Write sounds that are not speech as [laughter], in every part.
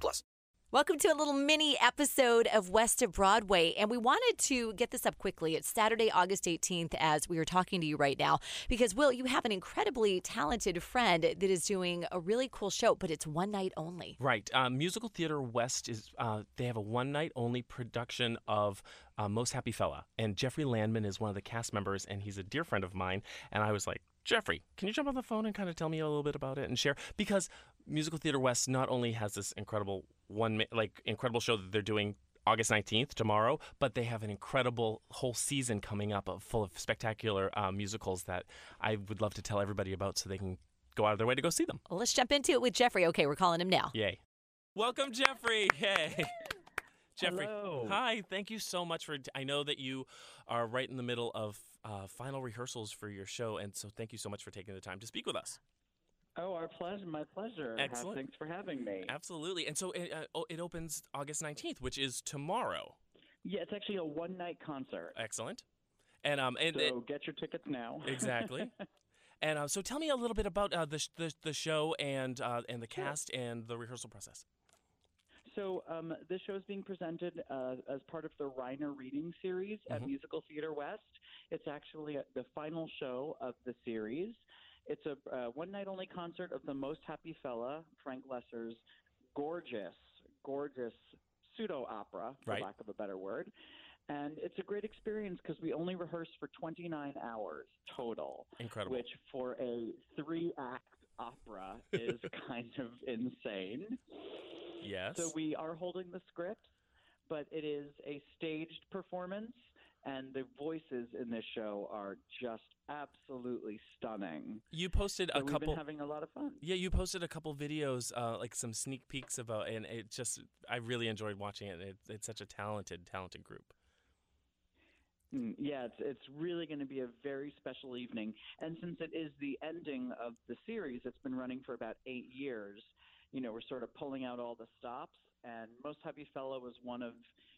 plus. Welcome to a little mini episode of West of Broadway. And we wanted to get this up quickly. It's Saturday, August 18th, as we are talking to you right now. Because, Will, you have an incredibly talented friend that is doing a really cool show, but it's one night only. Right. Um, Musical Theater West is, uh, they have a one night only production of uh, Most Happy Fella. And Jeffrey Landman is one of the cast members, and he's a dear friend of mine. And I was like, Jeffrey, can you jump on the phone and kind of tell me a little bit about it and share? Because Musical Theater West not only has this incredible one, like incredible show that they're doing August 19th tomorrow, but they have an incredible whole season coming up of, full of spectacular uh, musicals that I would love to tell everybody about so they can go out of their way to go see them. Well, let's jump into it with Jeffrey. Okay, we're calling him now. Yay. Welcome, Jeffrey. Hey. [laughs] Jeffrey. Hello. Hi. Thank you so much for. I know that you are right in the middle of uh, final rehearsals for your show, and so thank you so much for taking the time to speak with us. Oh, our pleasure. My pleasure. Excellent. Thanks for having me. Absolutely. And so it, uh, oh, it opens August 19th, which is tomorrow. Yeah, it's actually a one night concert. Excellent. And um and so it- get your tickets now. [laughs] exactly. and uh, so tell me a little bit about uh, the, sh- the the show and uh, and the cast and the rehearsal process. So um, this show is being presented uh, as part of the Reiner Reading Series at Mhm. Musical Theater West. It's actually a, the final show of the series. It's a uh, one night only concert of the Most Happy Fella, Frank Loesser's gorgeous, gorgeous pseudo opera, for Right. lack of a better word. And it's a great experience because we only rehearse for 29 hours total. Incredible. Which for a three act opera [laughs] is kind of insane. Yes. So we are holding the script, but it is a staged performance, and the voices in this show are just absolutely stunning. You posted So a we've couple. been having a lot of fun. Yeah, you posted a couple videos, uh, like some sneak peeks about, and it just I really enjoyed watching it. it it's such a talented, talented group. Mm, Yeah, it's it's really going to be a very special evening, and since it is the ending of the series, it's been running for about eight years. You know, we're sort of pulling out all the stops, and Most Happy Fella was one of.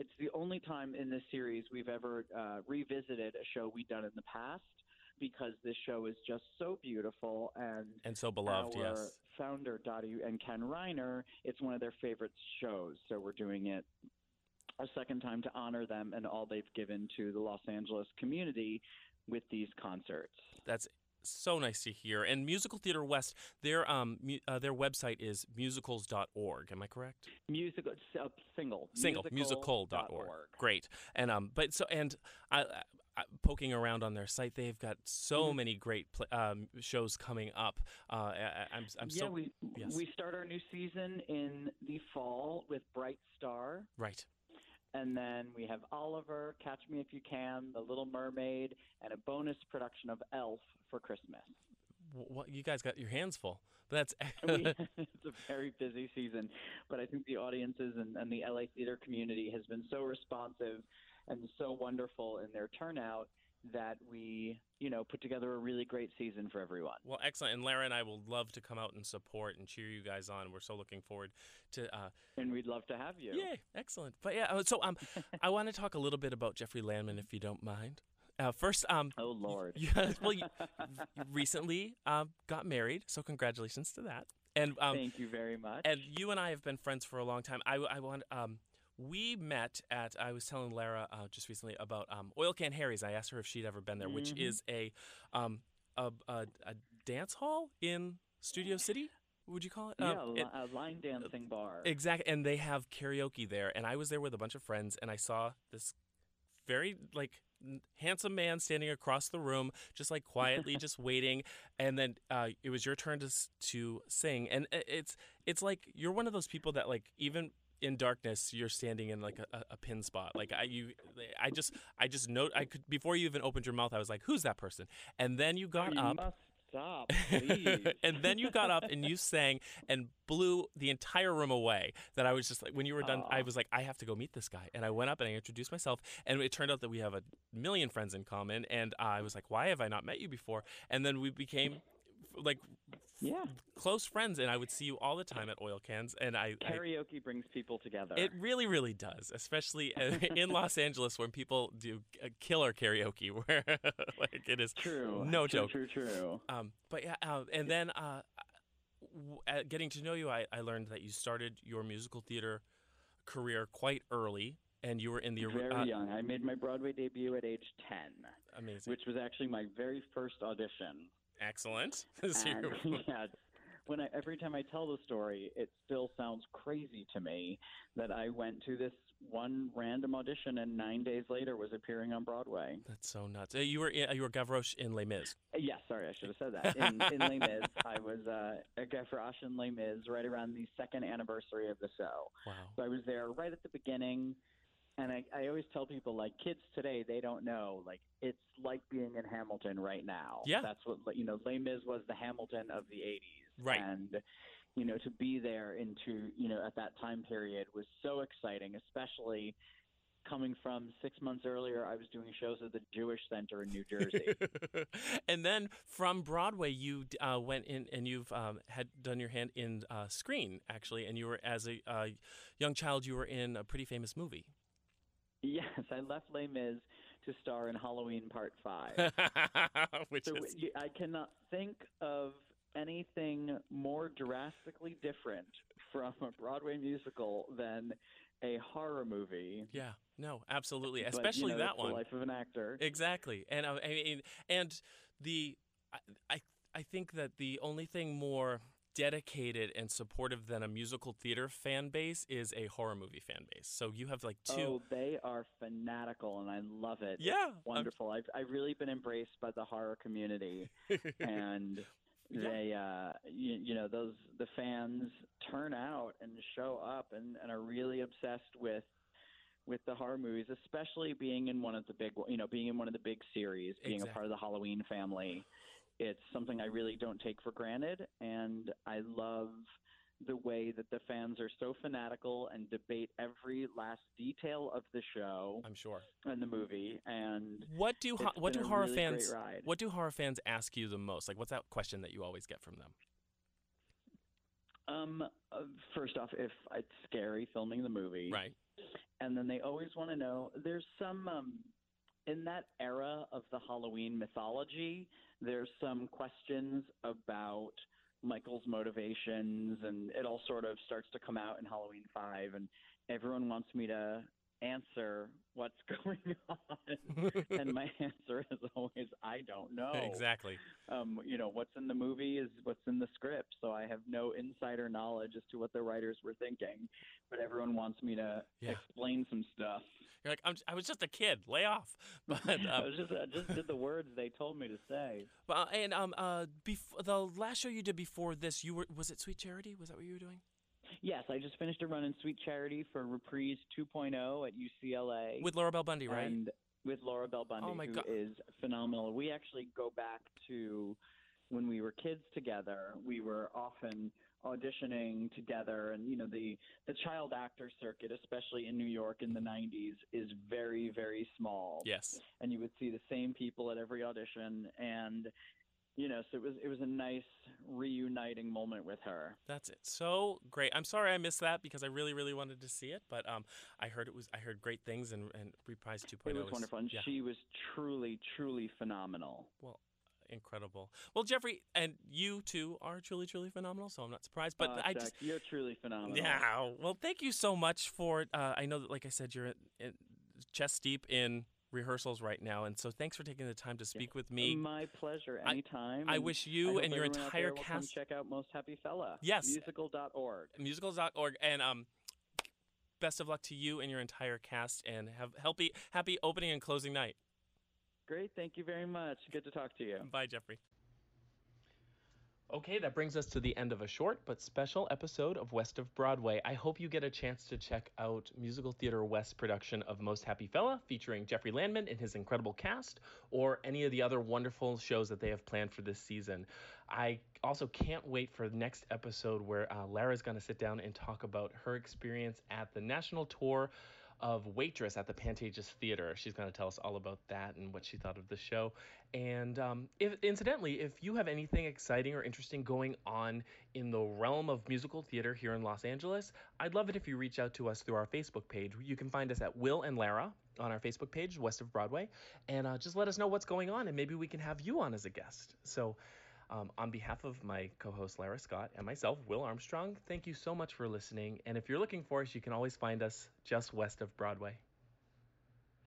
It's the only time in this series we've ever uh, revisited a show we've done in the past because this show is just so beautiful and And so beloved, our yes. founder Dottie and Ken Reiner, it's one of their favorite shows, so we're doing it a second time to honor them and all they've given to the Los Angeles community with these concerts. That's so nice to hear. And Musical Theater West, their um mu- uh, their website is musicals.org. Am I correct? Musical uh, single Single musical.org. Great. And um but so and I, I poking around on their site, they've got so Mhm. many great pl- um, shows coming up. Uh, I, I'm I'm yeah, so we yes. we start our new season in the fall with Bright Star, right. And then we have Oliver, Catch Me If You Can, The Little Mermaid, and a bonus production of Elf for Christmas. What you guys got your hands full. That's [laughs] we, it's a very busy season, but I think the audiences and, and the LA theater community has been so responsive and so wonderful in their turnout that we, you know, put together a really great season for everyone. Well, excellent. And Lara and I will love to come out and support and cheer you guys on. We're so looking forward to. Uh, And we'd love to have you. Yeah, Excellent. But yeah, uh, so um, [laughs] I want to talk a little bit about Jeffrey Landman, if you don't mind. Uh, first, um, oh Lord, [laughs] yeah, well, you, you recently uh, got married, so congratulations to that. And um, Thank you very much. And you and I have been friends for a long time. I, I want um, we met at. I was telling Lara uh, just recently about um, Oil Can Harry's. I asked her if she'd ever been there, which Mhm. is a um, a, a, a dance hall in Studio City. Would you call it? Yeah, Um, it- a line dancing bar. Exactly, and they have karaoke there. And I was there with a bunch of friends, and I saw this very like handsome man standing across the room, just like quietly, [laughs] just waiting. And then uh, it was your turn to to sing, and it's it's like you're one of those people that like even. In darkness, you're standing in like a, a- pin spot. Like I, you, I just, I just know. I could before you even opened your mouth, I was like, "Who's that person?" And then you got you up, stop, [laughs] please. and then you got up and you sang and blew the entire room away. That I was just like, when you were done, I was like, I have to go meet this guy. And I went up and I introduced myself, and it turned out that we have a million friends in common. And I was like, why have I not met you before? And then we became like yeah. close friends, and I would see you all the time at oil cans. And I, I Karaoke brings people together. it really, really does, especially uh, [laughs] in Los Angeles when people do uh, killer karaoke, [laughs] where like it is true. no true, joke. True, true. Um, but yeah, uh, and then uh, w- getting to know you, I, I learned that you started your musical theater career quite early, and you were in the Very uh, young. I made my Broadway debut at age 10, amazing, which was actually my very first audition. Excellent. [laughs] And, [laughs] [laughs] yeah, when I every time I tell the story, it still sounds crazy to me that I went to this one random audition and nine days later was appearing on Broadway. That's so nuts. Uh, you were in, you were Gavroche in Les Mis. Uh, Yes, sorry, I should have said that. In, in Les Mis, I was uh, a Gavroche in Les Mis right around the second anniversary of the show. Wow. So I was there right at the beginning. And I, I always tell people, like, kids today, they don't know. Like, it's like being in Hamilton right now. Yeah. That's what, you know, Les Mis was the Hamilton of the 80s. Right. And, you know, to be there into, you know, at that time period was so exciting, especially coming from six months earlier, I was doing shows at the Jewish Center in New Jersey. [laughs] and then from Broadway, you uh, went in and you've um, had done your hand in uh, screen actually, and you were as a uh, young child, you were in a pretty famous movie. Yes, I left Les Mis to star in Halloween Part 5. [laughs] Which So is I cannot think of anything more drastically different from a Broadway musical than a horror movie. yeah, no, absolutely, But, you especially know, that that's the one. life of an actor. Exactly, and uh, I mean, and the I, I I think that the only thing more dedicated and supportive than a musical theater fan base is a horror movie fan base. So you have like two. Oh, they are fanatical, and I love it. It's Yeah, I'm- wonderful. I've I've really been embraced by the horror community, [laughs] and they, uh, you, you know, those the fans turn out and show up and, and are really obsessed with with the horror movies, especially being in one of the big, you know, being in one of the big series, being a part of the Halloween family. It's something I really don't take for granted, and I love the way that the fans are so fanatical and debate every last detail of the show I'm sure. and the movie. And What do what do horror really fans what do horror fans ask you the most? Like, what's that question that you always get from them? Um, uh, first off, if it's scary filming the movie, right? And then they always want to know. There's some um, in that era of the Halloween mythology. There's some questions about Michael's motivations, and it all sort of starts to come out in Halloween Five, and everyone wants me to answer what's [laughs] going on, [laughs] and my answer is always I don't know. Exactly. Um, you know, what's in the movie is what's in the script, so I have no insider knowledge as to what the writers were thinking. But everyone wants me to Yeah. explain some stuff. You're like, I'm, I was just a kid. Lay off. [laughs] But I um, was just I just did the words they told me to say. but uh, and um uh bef- the last show you did before this, you were was it Sweet Charity? Was that what you were doing? Yes, I just finished a run in Sweet Charity for Reprise 2.0 at UCLA With Laura Bell Bundy, right? And with Laura Bell Bundy, Oh, my who God. is phenomenal. We actually go back to when we were kids together. We were often auditioning together, and you know the the child actor circuit, especially in New York in the '90s, is very very small. Yes. and you would see the same people at every audition, and you know, so it was it was a nice reuniting moment with her. That's it. So great. I'm sorry I missed that because I really, really wanted to see it. But um, I heard it was. I heard great things and and Reprise 2.0. It was is- wonderful, and yeah. she was truly, truly phenomenal. Well, incredible. Well, Jeffrey, and you too are truly, truly phenomenal. So I'm not surprised. But Uh, I Jack, just. you're truly phenomenal. Yeah. Well, thank you so much for. Uh, I know that, like I said, you're in, in chest deep in rehearsals right now, and so thanks for taking the time to speak with me. My pleasure. I- Anytime. I and wish you hope and your entire cast. check out Most Happy Fella. Yes. Musical.org. musicals.org and um best of luck to you and your entire cast and have happy happy opening and closing night Great. Thank you very much. Good to talk to you. bye jeffrey Okay, that brings us to the end of a short but special episode of West of Broadway. I hope you get a chance to check out Musical Theater West production of Most Happy Fella featuring Jeffrey Landman and his incredible cast, or any of the other wonderful shows that they have planned for this season. I also can't wait for the next episode where uh, Lara's going to sit down and talk about her experience at the national tour of Waitress at the Pantages Theater. She's going to tell us all about that and what she thought of the show. And um, if, incidentally, if you have anything exciting or interesting going on in the realm of musical theater here in Los Angeles, I'd love it if you reach out to us through our Facebook page. You can find us at Will and Lara on our Facebook page, West of Broadway, and uh, just let us know what's going on, and maybe we can have you on as a guest. So, um, on behalf of my co host Lara Scott and myself, Will Armstrong, thank you so much for listening. And if you're looking for us, you can always find us just west of Broadway.